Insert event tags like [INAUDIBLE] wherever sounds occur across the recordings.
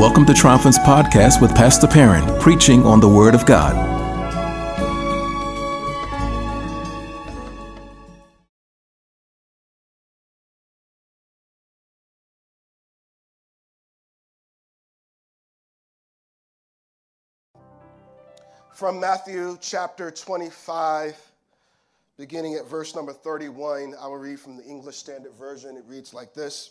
Welcome to Triumphant's podcast with Pastor Perrin, preaching on the Word of God. From Matthew chapter 25, beginning at verse number 31, I will read from the English Standard Version. It reads like this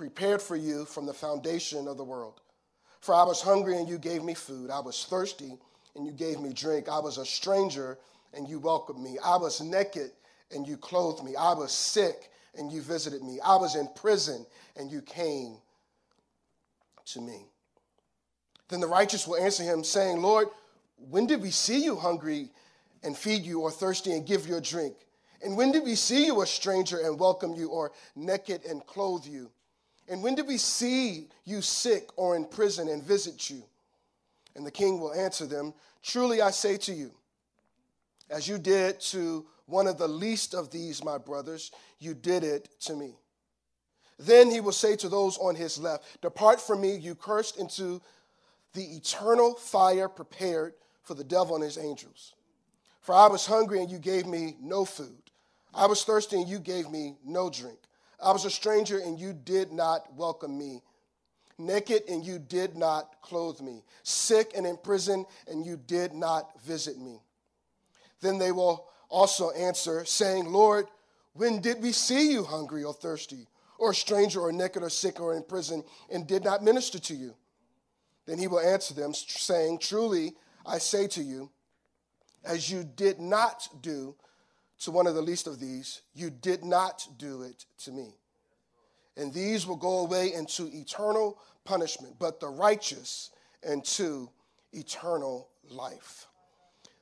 prepared for you from the foundation of the world. For I was hungry and you gave me food. I was thirsty and you gave me drink. I was a stranger and you welcomed me. I was naked and you clothed me. I was sick and you visited me. I was in prison and you came to me. Then the righteous will answer him, saying, Lord, when did we see you hungry and feed you, or thirsty and give you a drink? And when did we see you a stranger and welcome you, or naked and clothe you? And when did we see you sick or in prison and visit you? And the king will answer them Truly I say to you, as you did to one of the least of these, my brothers, you did it to me. Then he will say to those on his left, Depart from me, you cursed, into the eternal fire prepared for the devil and his angels. For I was hungry and you gave me no food. I was thirsty and you gave me no drink. I was a stranger and you did not welcome me. Naked and you did not clothe me. Sick and in prison and you did not visit me. Then they will also answer, saying, Lord, when did we see you hungry or thirsty, or a stranger, or naked, or sick, or in prison, and did not minister to you? Then he will answer them, saying, Truly, I say to you, as you did not do to one of the least of these, you did not do it to me. And these will go away into eternal punishment, but the righteous into eternal life.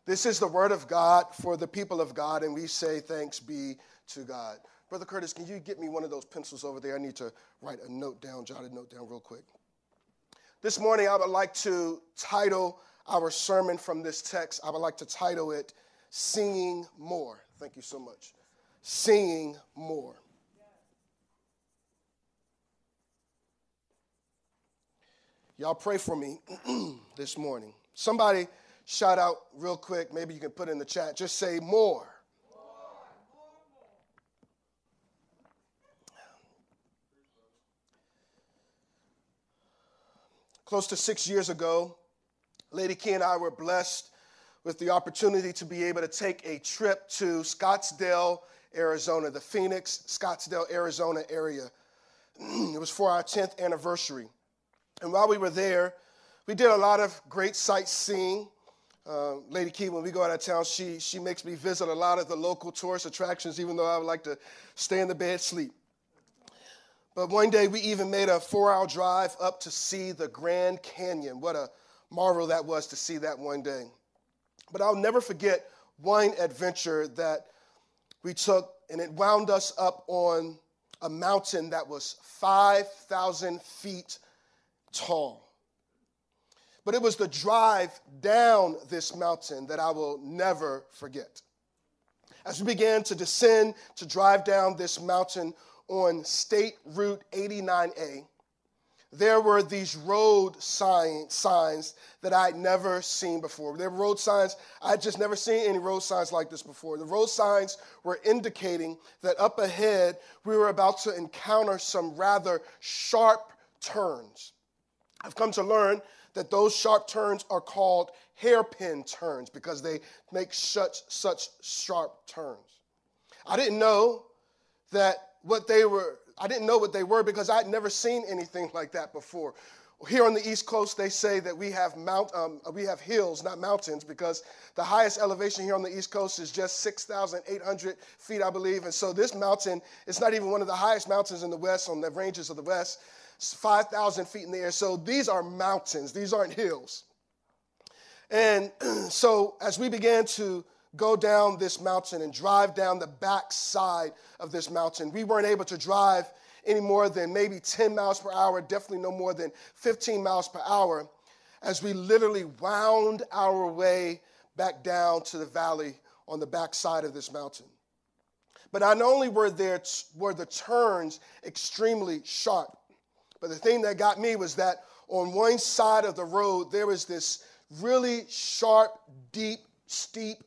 This is the word of God for the people of God, and we say thanks be to God. Brother Curtis, can you get me one of those pencils over there? I need to write a note down, jot a note down real quick. This morning, I would like to title our sermon from this text, I would like to title it Seeing More. Thank you so much. Seeing more. Y'all pray for me [CLEARS THROAT] this morning. Somebody shout out real quick. Maybe you can put in the chat. Just say more. Close to six years ago, Lady Key and I were blessed with the opportunity to be able to take a trip to Scottsdale, Arizona, the Phoenix, Scottsdale, Arizona area. [CLEARS THROAT] It was for our 10th anniversary. And while we were there, we did a lot of great sightseeing. Uh, Lady Key, when we go out of town, she, she makes me visit a lot of the local tourist attractions, even though I would like to stay in the bed, sleep. But one day we even made a four hour drive up to see the Grand Canyon. What a marvel that was to see that one day. But I'll never forget one adventure that we took, and it wound us up on a mountain that was 5,000 feet tall. But it was the drive down this mountain that I will never forget. As we began to descend to drive down this mountain on State Route 89A, there were these road sign, signs that I'd never seen before. There were road signs, I'd just never seen any road signs like this before. The road signs were indicating that up ahead we were about to encounter some rather sharp turns. I've come to learn that those sharp turns are called hairpin turns because they make such such sharp turns. I didn't know that what they were I didn't know what they were because I'd never seen anything like that before. Here on the East Coast, they say that we have mount, um, we have hills, not mountains, because the highest elevation here on the East Coast is just 6,800 feet, I believe. And so this mountain is not even one of the highest mountains in the West, on the ranges of the West. 5,000 feet in the air. So these are mountains, these aren't hills. And [CLEARS THROAT] so as we began to go down this mountain and drive down the back side of this mountain, we weren't able to drive any more than maybe 10 miles per hour, definitely no more than 15 miles per hour, as we literally wound our way back down to the valley on the back side of this mountain. But not only were there were the turns extremely sharp, but the thing that got me was that on one side of the road there was this really sharp, deep, steep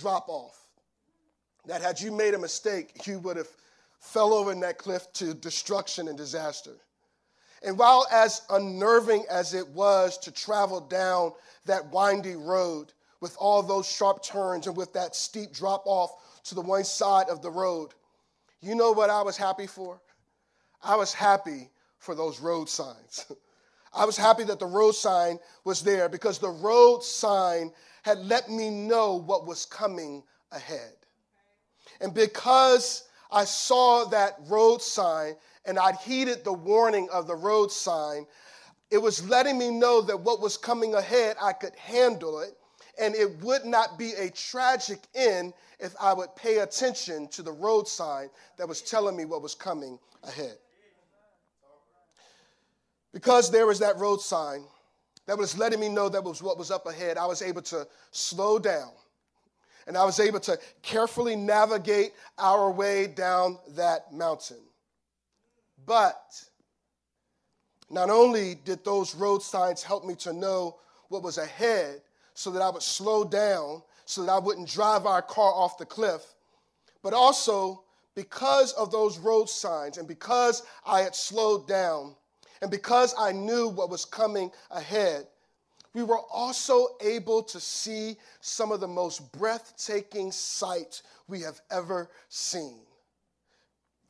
drop off. That had you made a mistake, you would have fell over in that cliff to destruction and disaster. And while as unnerving as it was to travel down that windy road with all those sharp turns and with that steep drop off to the one side of the road, you know what I was happy for? I was happy for those road signs. [LAUGHS] I was happy that the road sign was there because the road sign had let me know what was coming ahead. And because I saw that road sign and I'd heeded the warning of the road sign, it was letting me know that what was coming ahead, I could handle it, and it would not be a tragic end if I would pay attention to the road sign that was telling me what was coming ahead. Because there was that road sign that was letting me know that was what was up ahead, I was able to slow down and I was able to carefully navigate our way down that mountain. But not only did those road signs help me to know what was ahead so that I would slow down, so that I wouldn't drive our car off the cliff, but also because of those road signs and because I had slowed down and because I knew what was coming ahead, we were also able to see some of the most breathtaking sights we have ever seen.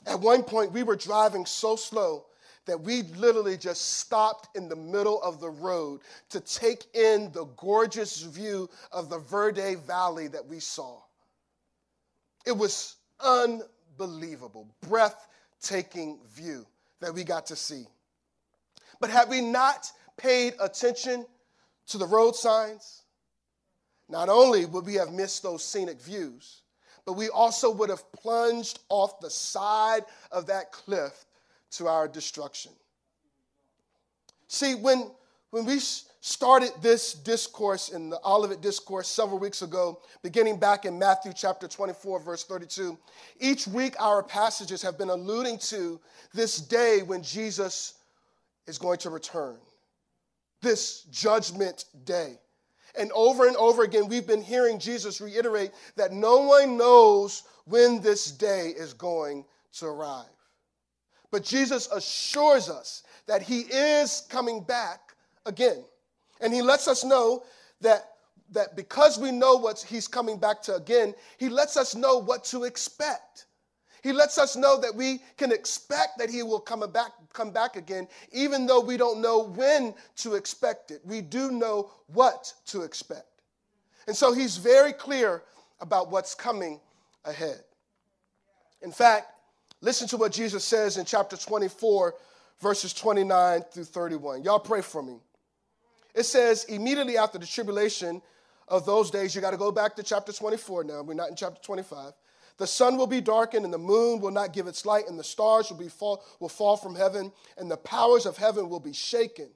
At one point, we were driving so slow that we literally just stopped in the middle of the road to take in the gorgeous view of the Verde Valley that we saw. It was unbelievable, breathtaking view that we got to see. But had we not paid attention to the road signs, not only would we have missed those scenic views, but we also would have plunged off the side of that cliff to our destruction. See, when, when we started this discourse in the Olivet Discourse several weeks ago, beginning back in Matthew chapter 24, verse 32, each week our passages have been alluding to this day when Jesus is going to return this judgment day. And over and over again, we've been hearing Jesus reiterate that no one knows when this day is going to arrive. But Jesus assures us that he is coming back again. And he lets us know that, that because we know what he's coming back to again, he lets us know what to expect. He lets us know that we can expect that he will come back, come back again, even though we don't know when to expect it. We do know what to expect. And so he's very clear about what's coming ahead. In fact, listen to what Jesus says in chapter 24, verses 29 through 31. Y'all pray for me. It says, immediately after the tribulation of those days, you got to go back to chapter 24 now. We're not in chapter 25. The sun will be darkened, and the moon will not give its light, and the stars will, be fall, will fall from heaven, and the powers of heaven will be shaken.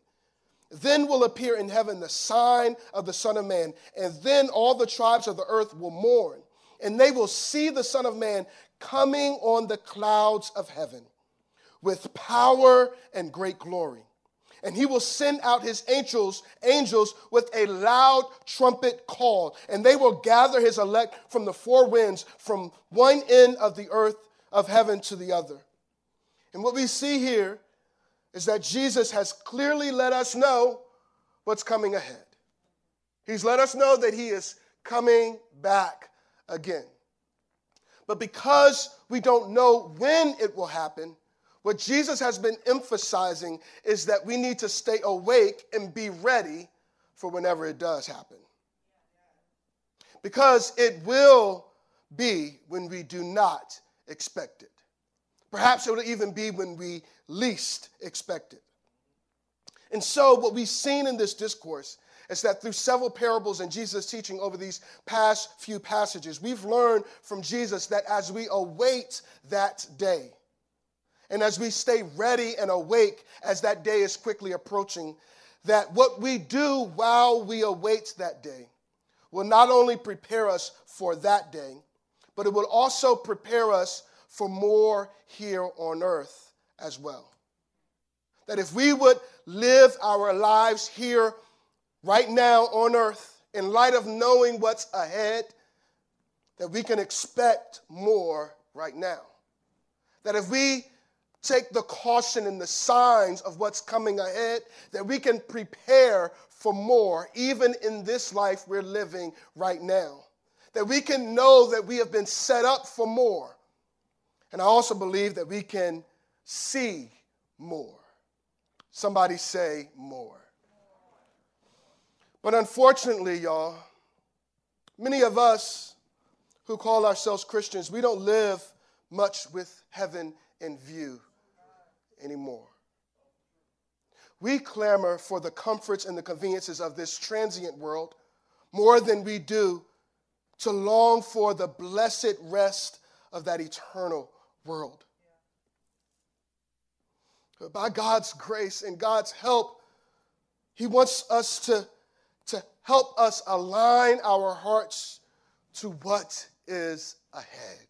Then will appear in heaven the sign of the Son of Man, and then all the tribes of the earth will mourn, and they will see the Son of Man coming on the clouds of heaven with power and great glory and he will send out his angels angels with a loud trumpet call. And they will gather his elect from the four winds from one end of the earth of heaven to the other. And what we see here is that jesus has clearly let us know what's coming ahead. He's let us know that he is coming back again. But because we don't know when it will happen what Jesus has been emphasizing is that we need to stay awake and be ready for whenever it does happen. Because it will be when we do not expect it. Perhaps it will even be when we least expect it. And so, what we've seen in this discourse is that through several parables and Jesus' teaching over these past few passages, we've learned from Jesus that as we await that day, and as we stay ready and awake as that day is quickly approaching, that what we do while we await that day will not only prepare us for that day, but it will also prepare us for more here on earth as well. That if we would live our lives here right now on earth in light of knowing what's ahead, that we can expect more right now. That if we take the caution and the signs of what's coming ahead, that we can prepare for more, even in this life we're living right now. That we can know that we have been set up for more. And I also believe that we can see more. Somebody say more. But unfortunately, y'all, many of us who call ourselves Christians, we don't live much with heaven in view anymore. We clamor for the comforts and the conveniences of this transient world more than we do to long for the blessed rest of that eternal world. But by God's grace and God's help, He wants us to, to help us align our hearts to what is ahead.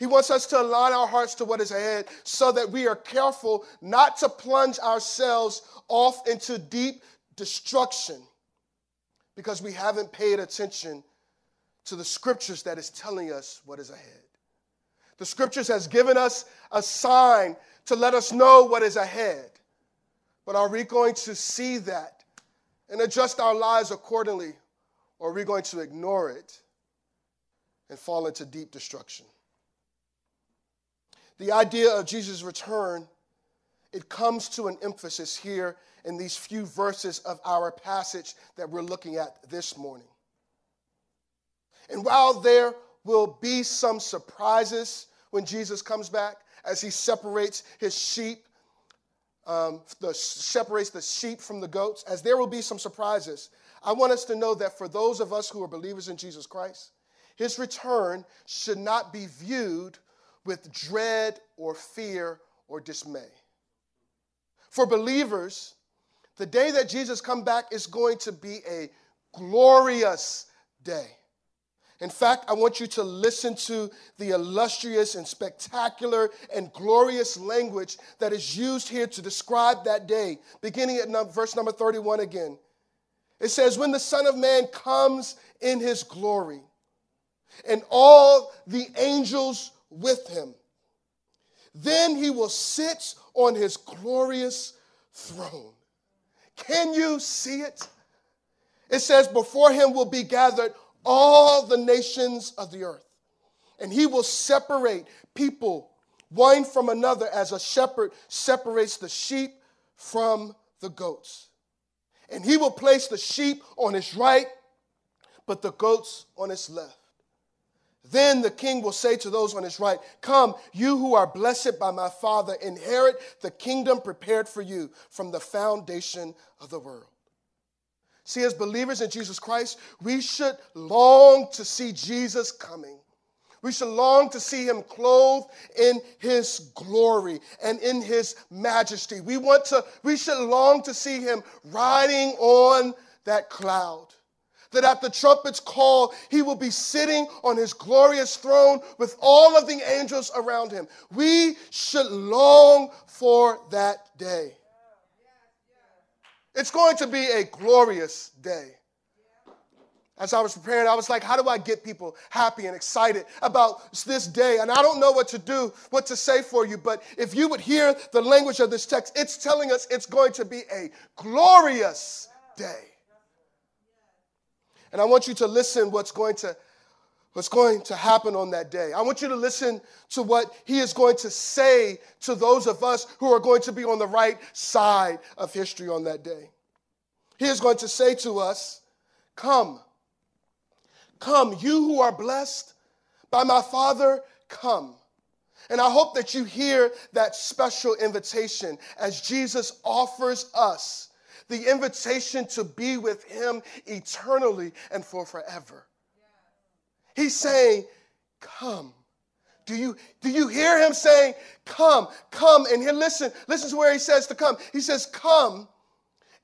He wants us to align our hearts to what is ahead so that we are careful not to plunge ourselves off into deep destruction because we haven't paid attention to the scriptures that is telling us what is ahead. The scriptures has given us a sign to let us know what is ahead. But are we going to see that and adjust our lives accordingly or are we going to ignore it and fall into deep destruction? The idea of Jesus' return, it comes to an emphasis here in these few verses of our passage that we're looking at this morning. And while there will be some surprises when Jesus comes back, as he separates his sheep, um, the, separates the sheep from the goats, as there will be some surprises, I want us to know that for those of us who are believers in Jesus Christ, his return should not be viewed with dread or fear or dismay. For believers, the day that Jesus come back is going to be a glorious day. In fact, I want you to listen to the illustrious and spectacular and glorious language that is used here to describe that day, beginning at verse number 31 again. It says, When the Son of Man comes in his glory, and all the angels with him. Then he will sit on his glorious throne. Can you see it? It says, Before him will be gathered all the nations of the earth, and he will separate people one from another as a shepherd separates the sheep from the goats. And he will place the sheep on his right, but the goats on his left. Then the king will say to those on his right, Come, you who are blessed by my Father, inherit the kingdom prepared for you from the foundation of the world. See, as believers in Jesus Christ, we should long to see Jesus coming. We should long to see him clothed in his glory and in his majesty. We want to, we should long to see him riding on that cloud that at the trumpet's call, he will be sitting on his glorious throne with all of the angels around him. We should long for that day. It's going to be a glorious day. As I was preparing, I was like, how do I get people happy and excited about this day? And I don't know what to do, what to say for you, but if you would hear the language of this text, it's telling us it's going to be a glorious day. And I want you to listen what's going to what's going to happen on that day. I want you to listen to what he is going to say to those of us who are going to be on the right side of history on that day. He is going to say to us, Come, come, you who are blessed by my Father, come. And I hope that you hear that special invitation as Jesus offers us the invitation to be with Him eternally and for forever. He's saying, Come. Do you, do you hear him saying, Come, come? And here, listen, listen to where he says to come. He says, Come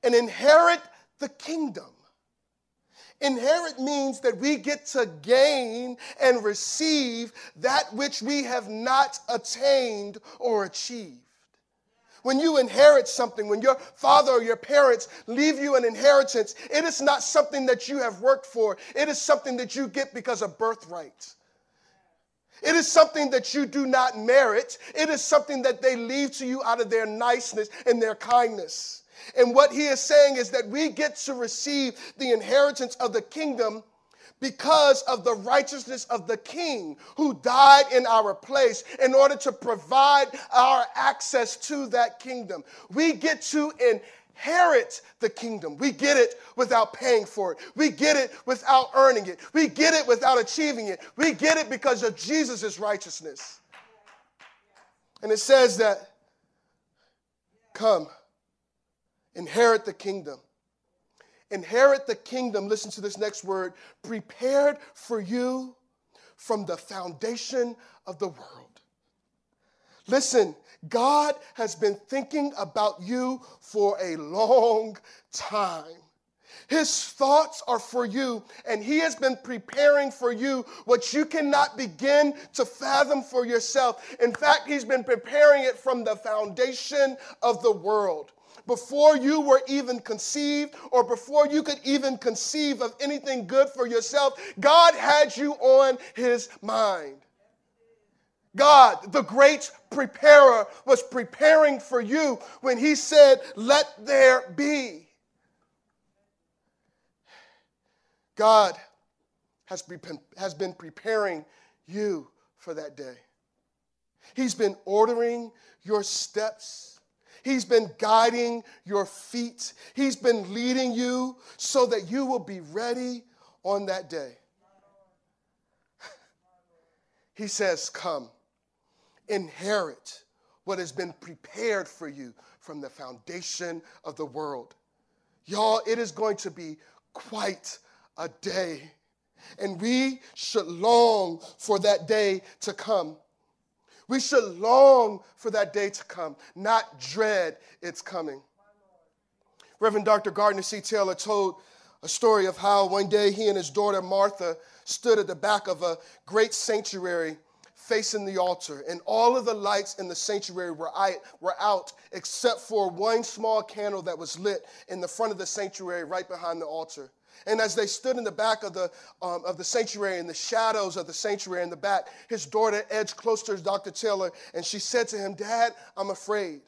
and inherit the kingdom. Inherit means that we get to gain and receive that which we have not attained or achieved. When you inherit something, when your father or your parents leave you an inheritance, it is not something that you have worked for. It is something that you get because of birthright. It is something that you do not merit. It is something that they leave to you out of their niceness and their kindness. And what he is saying is that we get to receive the inheritance of the kingdom because of the righteousness of the king who died in our place in order to provide our access to that kingdom. We get to inherit the kingdom. We get it without paying for it. We get it without earning it. We get it without achieving it. We get it because of Jesus' righteousness. And it says that, come, inherit the kingdom. Inherit the kingdom, listen to this next word, prepared for you from the foundation of the world. Listen, God has been thinking about you for a long time. His thoughts are for you, and He has been preparing for you what you cannot begin to fathom for yourself. In fact, He's been preparing it from the foundation of the world before you were even conceived or before you could even conceive of anything good for yourself, God had you on his mind. God, the great preparer, was preparing for you when he said, Let there be. God has been, has been preparing you for that day. He's been ordering your steps He's been guiding your feet. He's been leading you so that you will be ready on that day. he says, Come, inherit what has been prepared for you from the foundation of the world. Y'all, it is going to be quite a day. And we should long for that day to come. We should long for that day to come, not dread its coming. Reverend Dr. Gardner C. Taylor told a story of how one day he and his daughter Martha stood at the back of a great sanctuary facing the altar, and all of the lights in the sanctuary were out except for one small candle that was lit in the front of the sanctuary right behind the altar. And as they stood in the back of the, um, of the sanctuary, in the shadows of the sanctuary in the back, his daughter edged close to Dr. Taylor and she said to him, Dad, I'm afraid.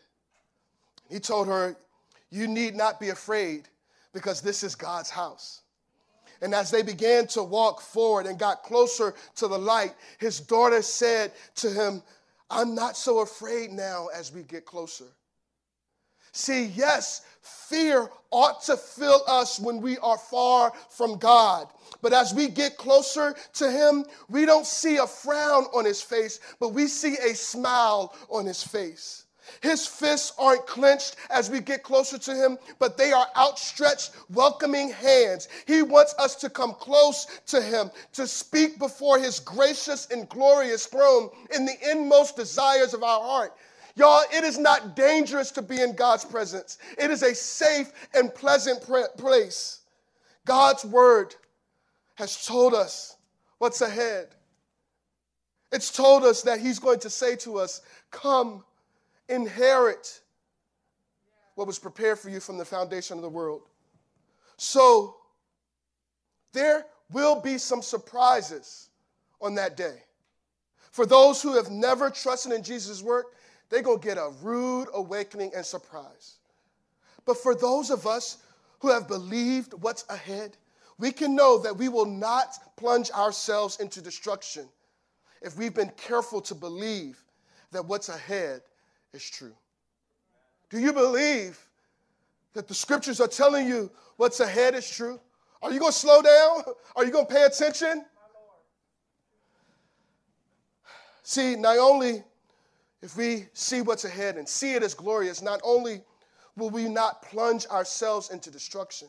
He told her, You need not be afraid because this is God's house. And as they began to walk forward and got closer to the light, his daughter said to him, I'm not so afraid now as we get closer. See, yes, fear ought to fill us when we are far from God. But as we get closer to Him, we don't see a frown on His face, but we see a smile on His face. His fists aren't clenched as we get closer to him, but they are outstretched, welcoming hands. He wants us to come close to him, to speak before his gracious and glorious throne in the inmost desires of our heart. Y'all, it is not dangerous to be in God's presence. It is a safe and pleasant place. God's word has told us what's ahead. It's told us that He's going to say to us, Come, inherit what was prepared for you from the foundation of the world. So, there will be some surprises on that day. For those who have never trusted in Jesus' work, they're going to get a rude awakening and surprise. But for those of us who have believed what's ahead, we can know that we will not plunge ourselves into destruction if we've been careful to believe that what's ahead is true. Do you believe that the scriptures are telling you what's ahead is true? Are you going to slow down? Are you going to pay attention? See, not only if we see what's ahead and see it as glorious, not only will we not plunge ourselves into destruction,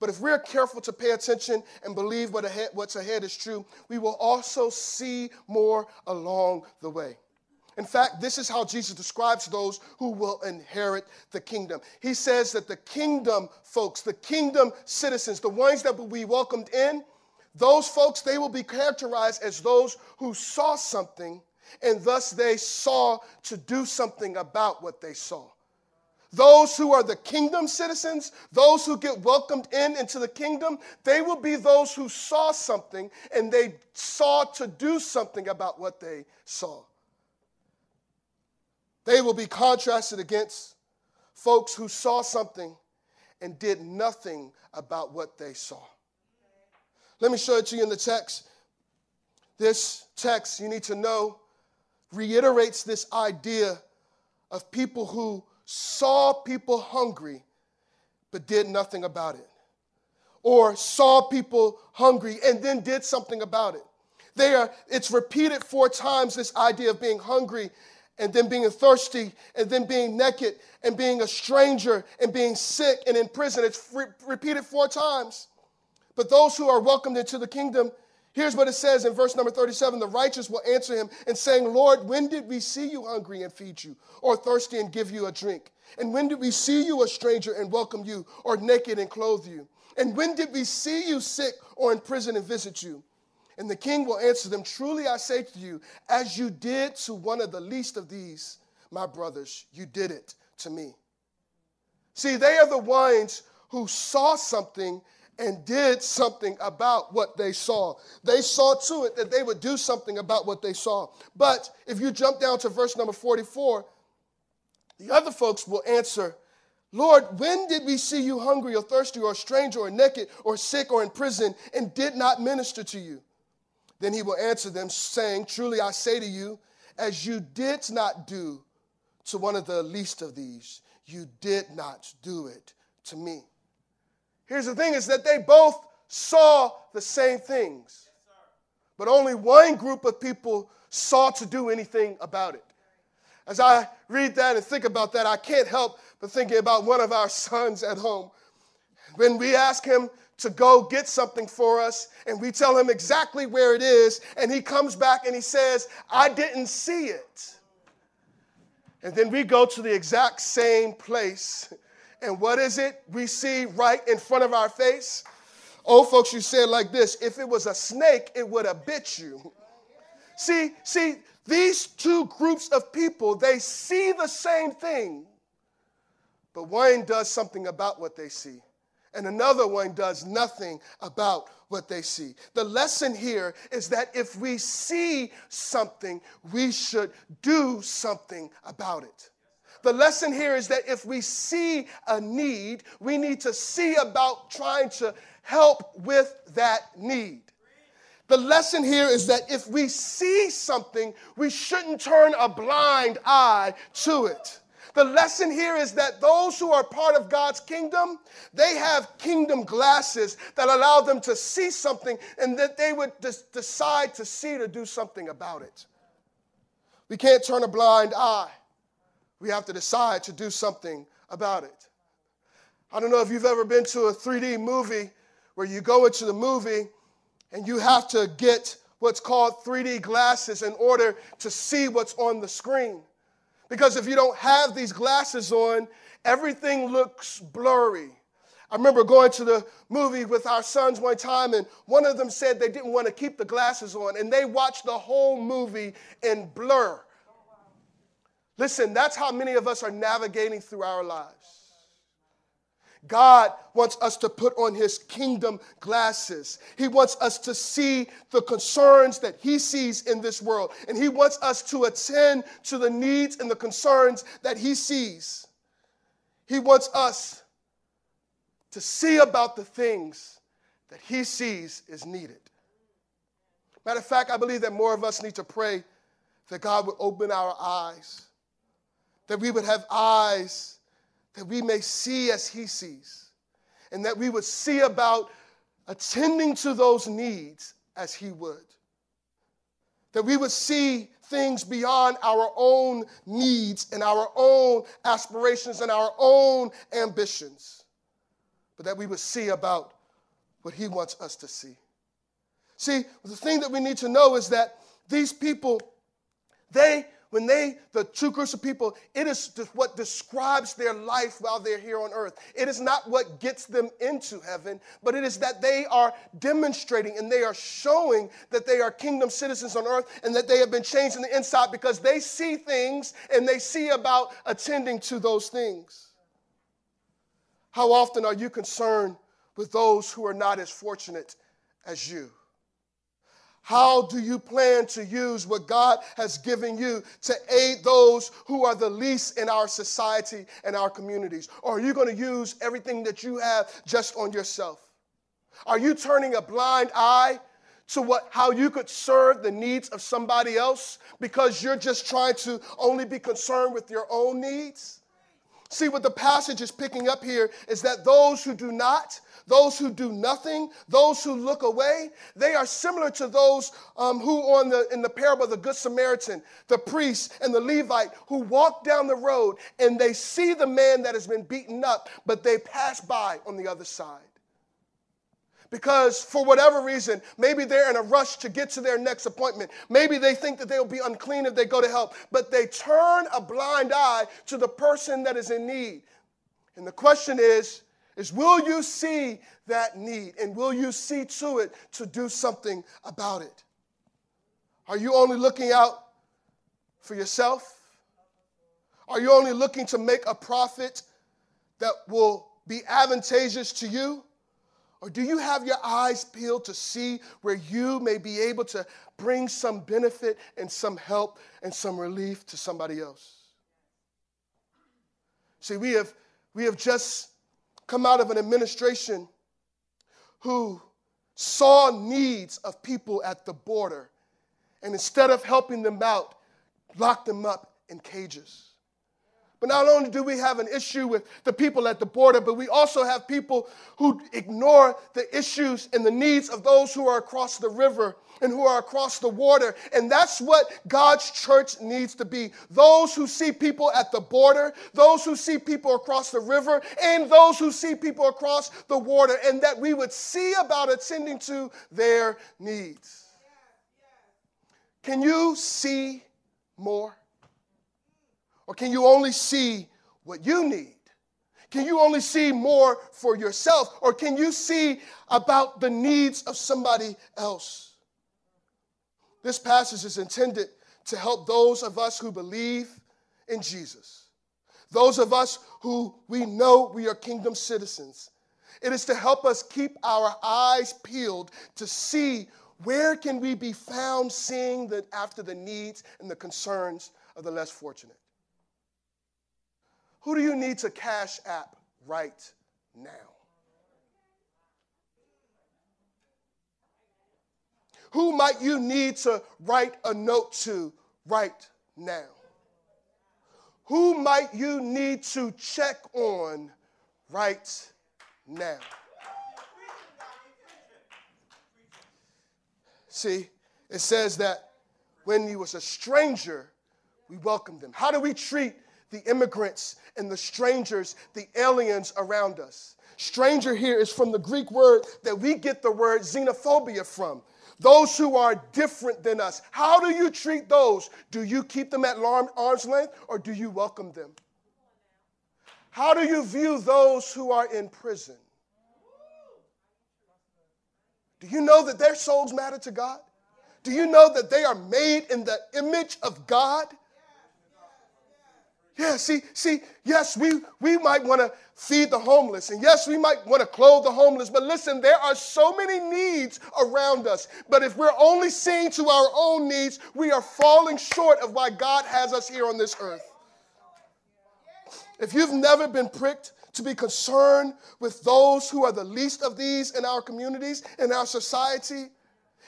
but if we're careful to pay attention and believe what ahead, what's ahead is true, we will also see more along the way. In fact, this is how Jesus describes those who will inherit the kingdom. He says that the kingdom folks, the kingdom citizens, the ones that will be welcomed in, those folks, they will be characterized as those who saw something and thus they saw to do something about what they saw. Those who are the kingdom citizens, those who get welcomed in into the kingdom, they will be those who saw something and they saw to do something about what they saw. They will be contrasted against folks who saw something and did nothing about what they saw. Let me show it to you in the text. This text, you need to know, reiterates this idea of people who saw people hungry but did nothing about it, or saw people hungry and then did something about it. They are, it's repeated four times this idea of being hungry and then being thirsty and then being naked and being a stranger and being sick and in prison. It's re- repeated four times. But those who are welcomed into the kingdom, here's what it says in verse number 37 the righteous will answer him and saying, Lord, when did we see you hungry and feed you, or thirsty and give you a drink? And when did we see you a stranger and welcome you, or naked and clothe you? And when did we see you sick or in prison and visit you? And the king will answer them Truly I say to you, as you did to one of the least of these, my brothers, you did it to me. See, they are the ones who saw something and did something about what they saw. They saw to it that they would do something about what they saw. But if you jump down to verse number 44, the other folks will answer, Lord, when did we see you hungry or thirsty or a stranger or naked or sick or in prison and did not minister to you? Then he will answer them, saying, Truly I say to you, as you did not do to one of the least of these, you did not do it to me. Here's the thing is that they both saw the same things, but only one group of people saw to do anything about it. As I read that and think about that, I can't help but thinking about one of our [LAUGHS] sons at home. When we ask him to go get something for us, and we tell him exactly where it is, and he comes back and he says, I didn't see it. And then we go to the exact same place, and what is it we see right in front of our face? Old folks, you say it like this if it was a snake, it would have bit you. See, see, these two groups of people, they see the same thing, but one does something about what they see and another one does nothing about what they see. The lesson here is that if we see something, we should do something about it. The lesson here is that if we see a need, we need to see about trying to help with that need. The lesson here is that if we see something, we shouldn't turn a blind eye to it. The lesson here is that those who are part of God's kingdom, they have kingdom glasses that allow them to see something and that they would decide to see to do something about it. We can't turn a blind eye. We have to decide to do something about it. I don't know if you've ever been to a 3D movie where you go into the movie and you have to get what's called 3D glasses in order to see what's on the screen. Because if you don't have these glasses on, everything looks blurry. I remember going to the movie with our sons one time, and one of them said they didn't want to keep the glasses on, and they watched the whole movie in blur. Listen, that's how many of us are navigating through our lives. God wants us to put on his kingdom glasses. He wants us to see the concerns that he sees in this world. And he wants us to attend to the needs and the concerns that he sees. He wants us to see about the things that he sees is needed. Matter of fact, I believe that more of us need to pray that God would open our eyes, that we would have eyes that we may see as he sees, and that we would see about attending to those needs as he would. that we would see things beyond our own needs and our own aspirations and our own ambitions, but that we would see about what He wants us to see. See, the thing that we need to know is that these people, they when they, the two groups of people, it is what describes their life while they're here on earth. It is not what gets them into heaven, but it is that they are demonstrating and they are showing that they are kingdom citizens on earth and that they have been changed in the inside because they see things and they see about attending to those things. How often are you concerned with those who are not as fortunate as you? How do you plan to use what God has given you to aid those who are the least in our society and our communities? Or are you going to use everything that you have just on yourself? Are you turning a blind eye to what how you could serve the needs of somebody else because you're just trying to only be concerned with your own needs? See what the passage is picking up here is that those who do not those who do nothing, those who look away, they are similar to those um, who, on the, in the parable of the Good Samaritan, the priest and the Levite, who walk down the road and they see the man that has been beaten up, but they pass by on the other side. Because for whatever reason, maybe they're in a rush to get to their next appointment. Maybe they think that they'll be unclean if they go to help, but they turn a blind eye to the person that is in need. And the question is, is will you see that need and will you see to it to do something about it? Are you only looking out for yourself? Are you only looking to make a profit that will be advantageous to you? Or do you have your eyes peeled to see where you may be able to bring some benefit and some help and some relief to somebody else? See, we have, we have just come out of an administration who saw needs of people at the border and instead of helping them out, locked them up in cages. But not only do we have an issue with the people at the border, but we also have people who ignore the issues and the needs of those who are across the river and who are across the water. And that's what God's church needs to be. Those who see people at the border, those who see people across the river, and those who see people across the water, and that we would see about attending to their needs. Can you see more? Or can you only see what you need? Can you only see more for yourself? Or can you see about the needs of somebody else? This passage is intended to help those of us who believe in Jesus, those of us who we know we are kingdom citizens. It is to help us keep our eyes peeled to see where can we be found seeing the, after the needs and the concerns of the less fortunate. Who do you need to cash app right now? Who might you need to write a note to right now? Who might you need to check on right now? See, it says that when he was a stranger, we welcomed him. How do we treat the immigrants and the strangers, the aliens around us. Stranger here is from the Greek word that we get the word xenophobia from. Those who are different than us. How do you treat those? Do you keep them at arm's length or do you welcome them? How do you view those who are in prison? Do you know that their souls matter to God? Do you know that they are made in the image of God? Yeah, see, see, yes, we, we might want to feed the homeless, and yes, we might want to clothe the homeless, but listen, there are so many needs around us. But if we're only seeing to our own needs, we are falling short of why God has us here on this earth. If you've never been pricked to be concerned with those who are the least of these in our communities, in our society,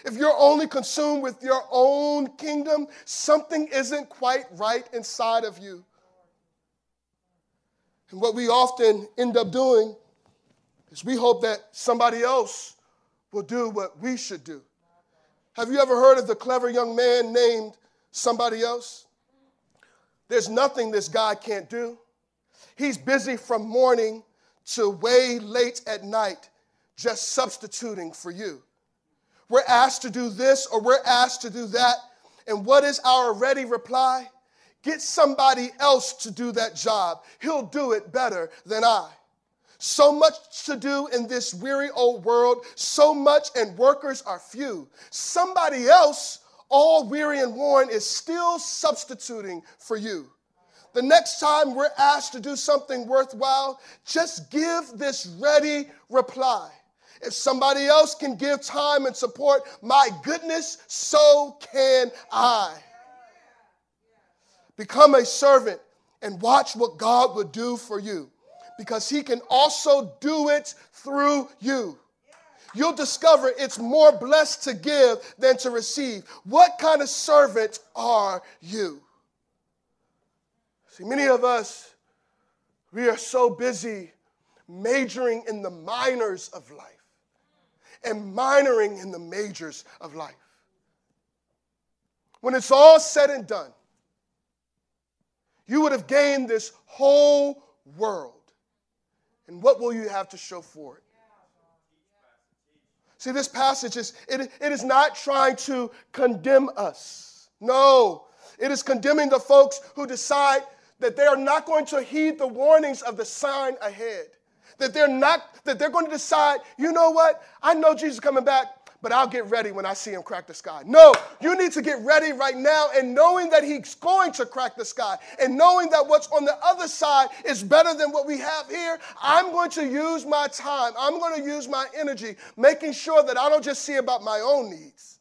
if you're only consumed with your own kingdom, something isn't quite right inside of you. And what we often end up doing is we hope that somebody else will do what we should do. Have you ever heard of the clever young man named somebody else? There's nothing this guy can't do. He's busy from morning to way late at night just substituting for you. We're asked to do this or we're asked to do that. And what is our ready reply? Get somebody else to do that job. He'll do it better than I. So much to do in this weary old world, so much, and workers are few. Somebody else, all weary and worn, is still substituting for you. The next time we're asked to do something worthwhile, just give this ready reply. If somebody else can give time and support, my goodness, so can I. Become a servant and watch what God will do for you because He can also do it through you. You'll discover it's more blessed to give than to receive. What kind of servant are you? See, many of us, we are so busy majoring in the minors of life and minoring in the majors of life. When it's all said and done, you would have gained this whole world. And what will you have to show for it? See, this passage is it, it is not trying to condemn us. No, it is condemning the folks who decide that they are not going to heed the warnings of the sign ahead. That they're not, that they're going to decide, you know what? I know Jesus is coming back, but I'll get ready when I see him crack the sky. No, you need to get ready right now and knowing that he's going to crack the sky and knowing that what's on the other side is better than what we have here. I'm going to use my time, I'm going to use my energy, making sure that I don't just see about my own needs,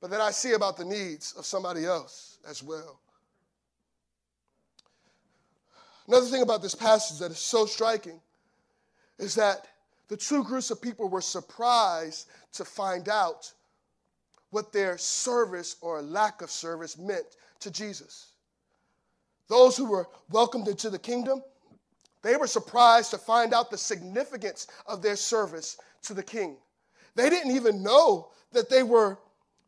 but that I see about the needs of somebody else as well. Another thing about this passage that is so striking is that the two groups of people were surprised to find out what their service or lack of service meant to Jesus. Those who were welcomed into the kingdom, they were surprised to find out the significance of their service to the king. They didn't even know that they were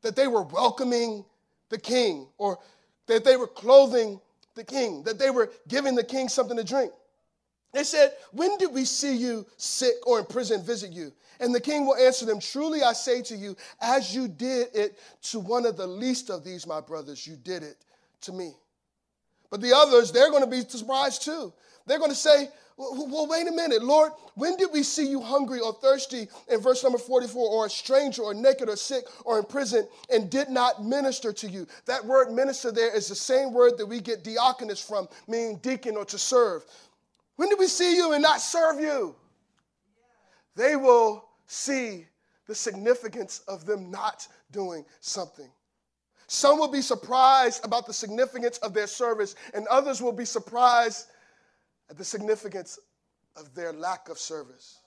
that they were welcoming the king or that they were clothing the king, that they were giving the king something to drink. They said, When did we see you sick or in prison visit you? And the king will answer them, Truly I say to you, as you did it to one of the least of these, my brothers, you did it to me. But the others, they're going to be surprised too. They're going to say, well, wait a minute, Lord, when did we see you hungry or thirsty in verse number 44, or a stranger or naked or sick or in prison and did not minister to you? That word minister there is the same word that we get diakonos from, meaning deacon or to serve. When did we see you and not serve you? They will see the significance of them not doing something. Some will be surprised about the significance of their service, and others will be surprised at the significance of their lack of service.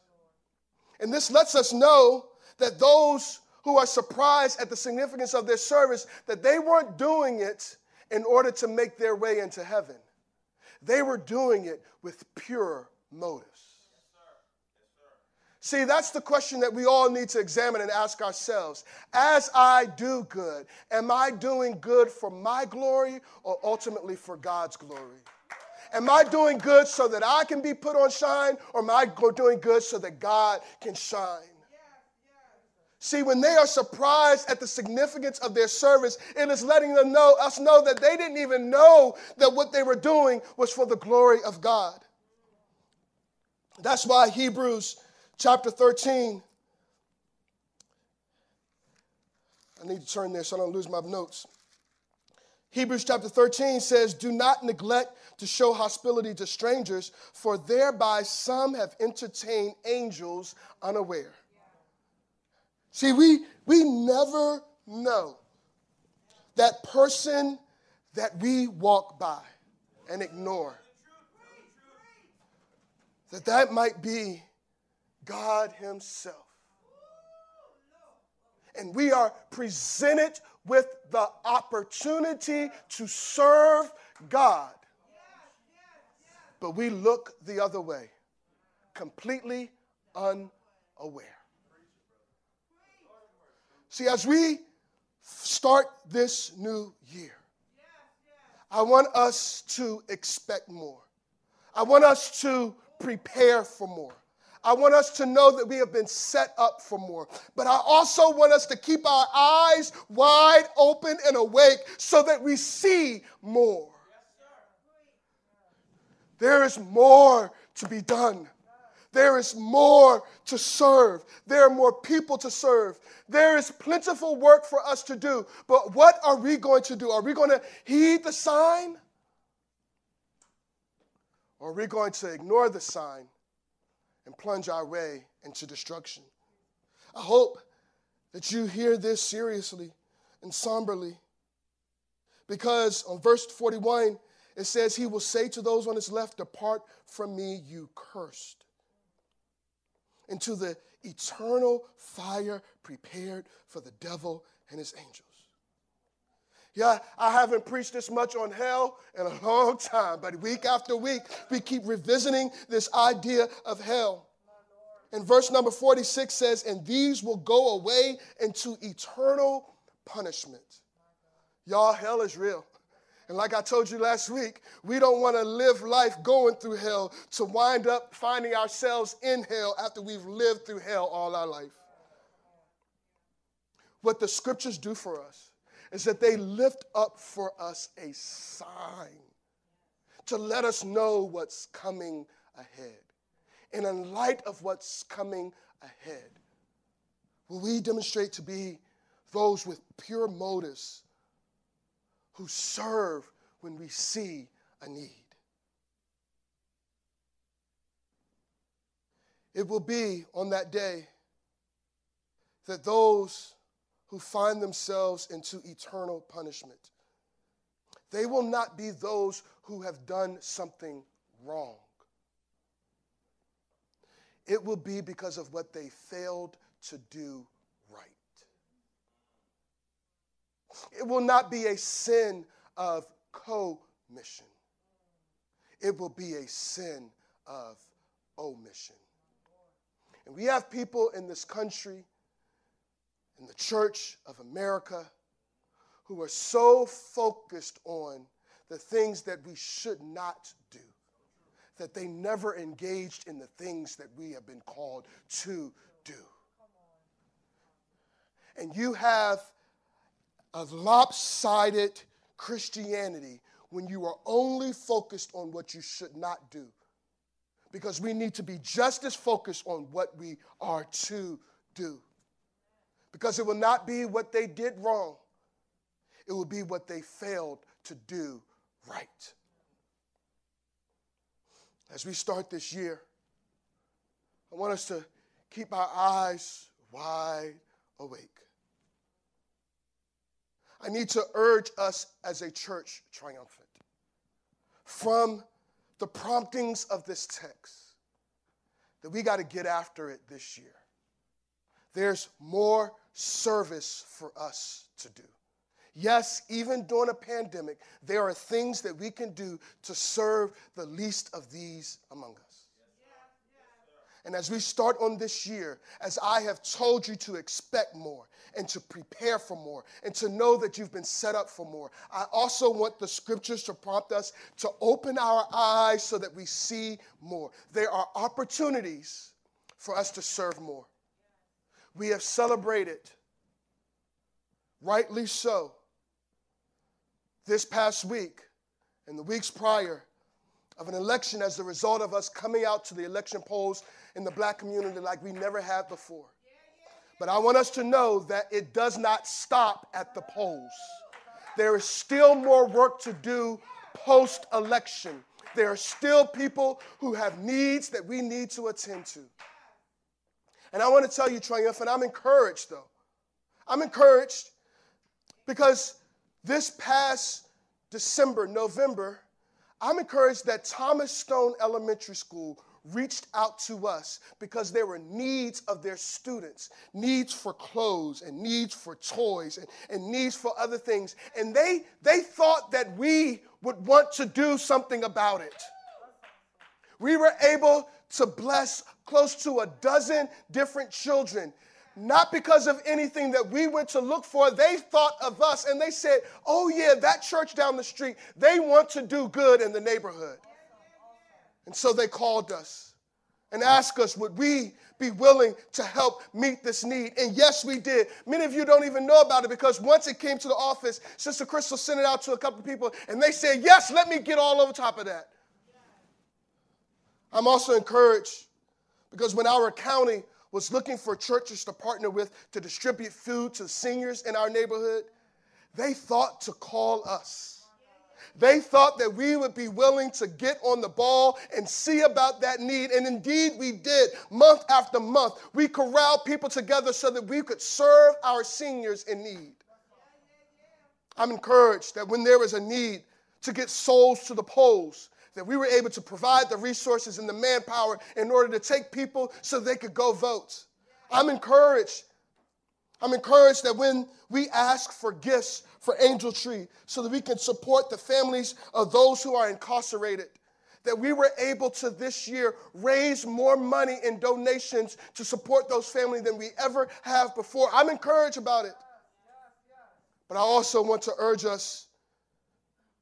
And this lets us know that those who are surprised at the significance of their service that they weren't doing it in order to make their way into heaven. They were doing it with pure motives. See, that's the question that we all need to examine and ask ourselves. As I do good, am I doing good for my glory or ultimately for God's glory? Am I doing good so that I can be put on shine or am I doing good so that God can shine? See, when they are surprised at the significance of their service, it is letting them know, us know that they didn't even know that what they were doing was for the glory of God. That's why Hebrews chapter 13. I need to turn there so I don't lose my notes. Hebrews chapter 13 says, Do not neglect to show hospitality to strangers, for thereby some have entertained angels unaware. See, we, we never know that person that we walk by and ignore. That that might be God Himself. And we are presented with the opportunity to serve God. But we look the other way, completely unaware. See, as we start this new year, I want us to expect more. I want us to prepare for more. I want us to know that we have been set up for more. But I also want us to keep our eyes wide open and awake so that we see more. There is more to be done. There is more to serve. There are more people to serve. There is plentiful work for us to do. But what are we going to do? Are we going to heed the sign? Or are we going to ignore the sign and plunge our way into destruction? I hope that you hear this seriously and somberly. Because on verse 41, it says, He will say to those on his left, Depart from me, you cursed, into the eternal fire prepared for the devil and his angels. Yeah, I haven't preached this much on hell in a long time, but week after week, we keep revisiting this idea of hell. And verse number 46 says, And these will go away into eternal punishment. Y'all, hell is real. And like I told you last week, we don't want to live life going through hell to wind up finding ourselves in hell after we've lived through hell all our life. What the scriptures do for us is that they lift up for us a sign to let us know what's coming ahead. And in light of what's coming ahead, will we demonstrate to be those with pure motives who serve when we see a need? It will be on that day that those who find themselves into eternal punishment. They will not be those who have done something wrong. It will be because of what they failed to do right. It will not be a sin of commission, it will be a sin of omission. And we have people in this country in the church of America who are so focused on the things that we should not do that they never engaged in the things that we have been called to do. And you have a lopsided Christianity when you are only focused on what you should not do. Because we need to be just as focused on what we are to do because it will not be what they did wrong, it will be what they failed to do right. As we start this year, I want us to keep our eyes wide awake. I need to urge us as a church triumphant from the promptings of this text that we got to get after it this year. There's more service for us to do. Yes, even during a pandemic, there are things that we can do to serve the least of these among us. And as we start on this year, as I have told you to expect more and to prepare for more and to know that you've been set up for more, I also want the scriptures to prompt us to open our eyes so that we see more. There are opportunities for us to serve more. We have celebrated, rightly so, this past week and the weeks prior of an election as a result of us coming out to the election polls in the black community like we never have before. But I want us to know that it does not stop at the polls. There is still more work to do post election. There are still people who have needs that we need to attend to. And I want to tell you, Triumphant, I'm encouraged though. I'm encouraged because this past December, November, I'm encouraged that Thomas Stone Elementary School reached out to us because there were needs of their students needs for clothes and needs for toys and, and needs for other things and they they thought that we would want to do something about it we were able to bless close to a dozen different children not because of anything that we went to look for. They thought of us and they said, oh, yeah, that church down the street, they want to do good in the neighborhood. And so they called us and asked us, would we be willing to help meet this need? And yes, we did. Many of you don't even know about it because once it came to the office, Sister Crystal sent it out to a couple of people and they said, yes, let me get all over top of that. I'm also encouraged because when our county was looking for churches to partner with to distribute food to seniors in our neighborhood, they thought to call us. They thought that we would be willing to get on the ball and see about that need. And indeed, we did. Month after month, we corralled people together so that we could serve our seniors in need. I'm encouraged that when there is a need to get souls to the polls, that we were able to provide the resources and the manpower in order to take people so they could go vote. I'm encouraged. I'm encouraged that when we ask for gifts for Angel Tree so that we can support the families of those who are incarcerated, that we were able to this year raise more money in donations to support those families than we ever have before. I'm encouraged about it. But I also want to urge us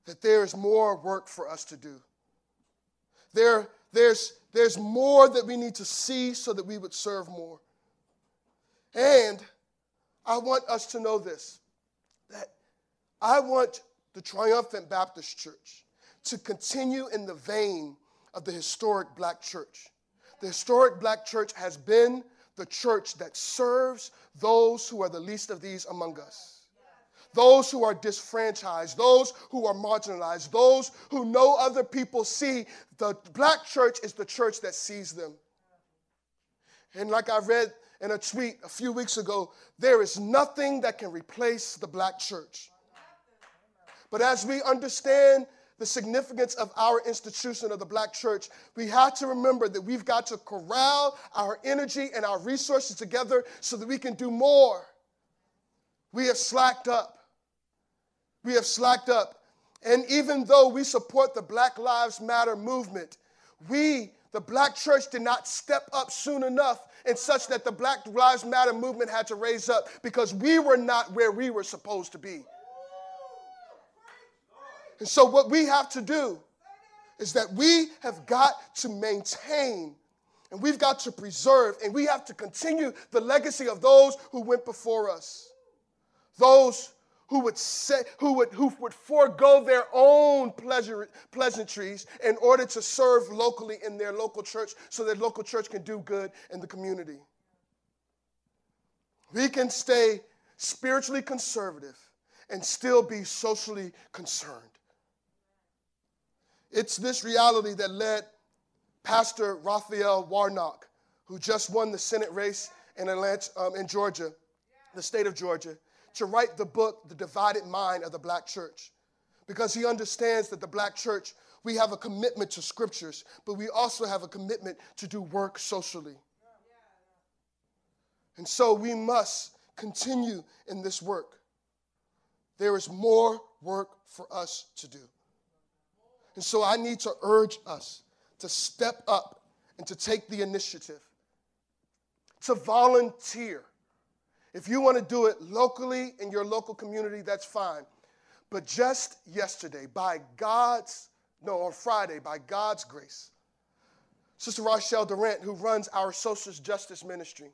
that there is more work for us to do. There, there's, there's more that we need to see so that we would serve more. And I want us to know this that I want the Triumphant Baptist Church to continue in the vein of the historic black church. The historic black church has been the church that serves those who are the least of these among us those who are disfranchised, those who are marginalized, those who no other people see. The black church is the church that sees them. And like I read in a tweet a few weeks ago, there is nothing that can replace the black church. But as we understand the significance of our institution of the black church, we have to remember that we've got to corral our energy and our resources together so that we can do more. We have slacked up. We have slacked up. And even though we support the Black Lives Matter movement, we, the black church, did not step up soon enough and such that the Black Lives Matter movement had to raise up because we were not where we were supposed to be. And so, what we have to do is that we have got to maintain and we've got to preserve and we have to continue the legacy of those who went before us. Those who would say, who would, who would forego their own pleasure, pleasantries in order to serve locally in their local church so that local church can do good in the community. We can stay spiritually conservative and still be socially concerned. It's this reality that led Pastor Raphael Warnock, who just won the Senate race in Atlanta, um, in Georgia, the state of Georgia, to write the book, The Divided Mind of the Black Church, because he understands that the black church, we have a commitment to scriptures, but we also have a commitment to do work socially. And so we must continue in this work. There is more work for us to do. And so I need to urge us to step up and to take the initiative, to volunteer, if you want to do it locally in your local community, that's fine. But just yesterday, by God's, no, on Friday, by God's grace, Sister Rochelle Durant, who runs our social justice ministry,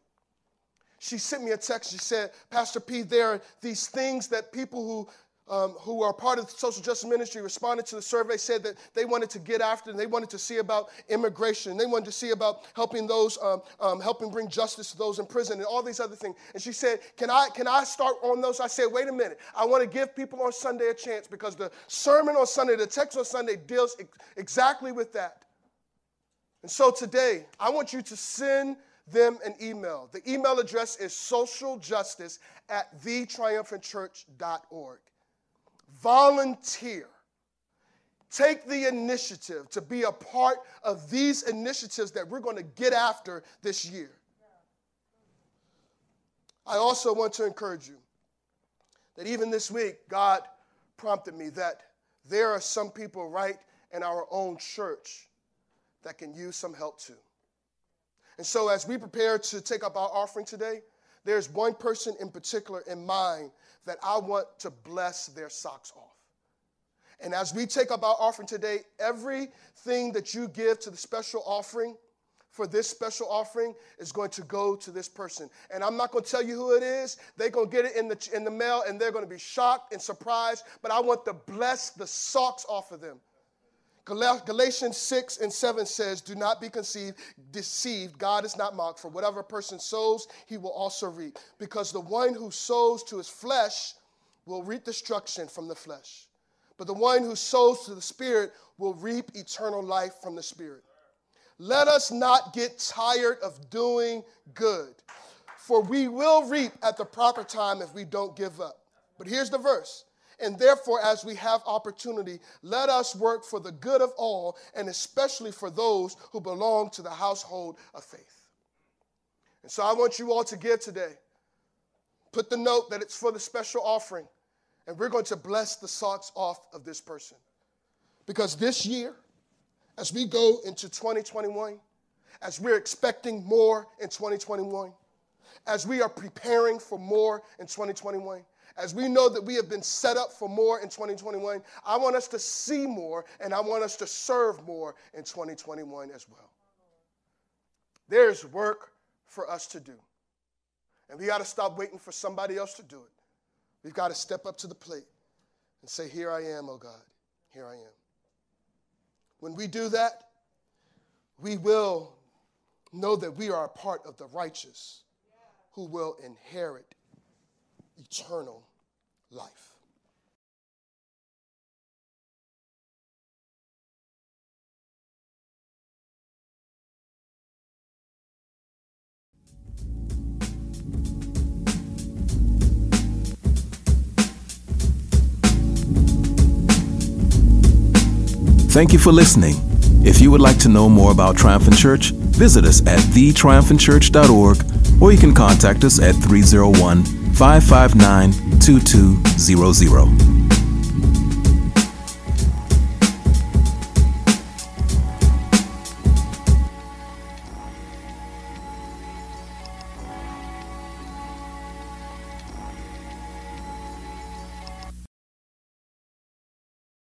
she sent me a text. She said, Pastor P, there are these things that people who um, who are part of the social justice ministry responded to the survey, said that they wanted to get after and they wanted to see about immigration. They wanted to see about helping those, um, um, helping bring justice to those in prison and all these other things. And she said, can I, can I start on those? I said, wait a minute. I want to give people on Sunday a chance because the sermon on Sunday, the text on Sunday deals ex- exactly with that. And so today, I want you to send them an email. The email address is socialjustice at thetriumphantchurch.org volunteer. Take the initiative to be a part of these initiatives that we're going to get after this year. I also want to encourage you that even this week, God prompted me that there are some people right in our own church that can use some help too. And so, as we prepare to take up our offering today, there's one person in particular in mind that I want to bless their socks off. And as we take up our offering today, everything that you give to the special offering for this special offering is going to go to this person. And I'm not going to tell you who it is. They're going to get it in the, in the mail and they're going to be shocked and surprised. But I want to bless the socks off of them. Galatians 6 and 7 says, Do not be conceived, deceived. God is not mocked. For whatever person sows, he will also reap. Because the one who sows to his flesh will reap destruction from the flesh. But the one who sows to the Spirit will reap eternal life from the Spirit. Let us not get tired of doing good, for we will reap at the proper time if we don't give up. But here's the verse and therefore, as we have opportunity, let us work for the good of all, and especially for those who belong to the household of faith. And so I want you all to give today. Put the note that it's for the special offering, and we're going to bless the socks off of this person. Because this year, as we go into 2021, as we're expecting more in 2021, as we are preparing for more in 2021, as we know that we have been set up for more in 2021, I want us to see more and I want us to serve more in 2021 as well. There's work for us to do. And we got to stop waiting for somebody else to do it. We've got to step up to the plate and say, Here I am, oh God, here I am. When we do that, we will know that we are a part of the righteous who will inherit eternal life. Thank you for listening. If you would like to know more about Triumphant Church, visit us at thetriumphantchurch.org or you can contact us at 301 559 2200.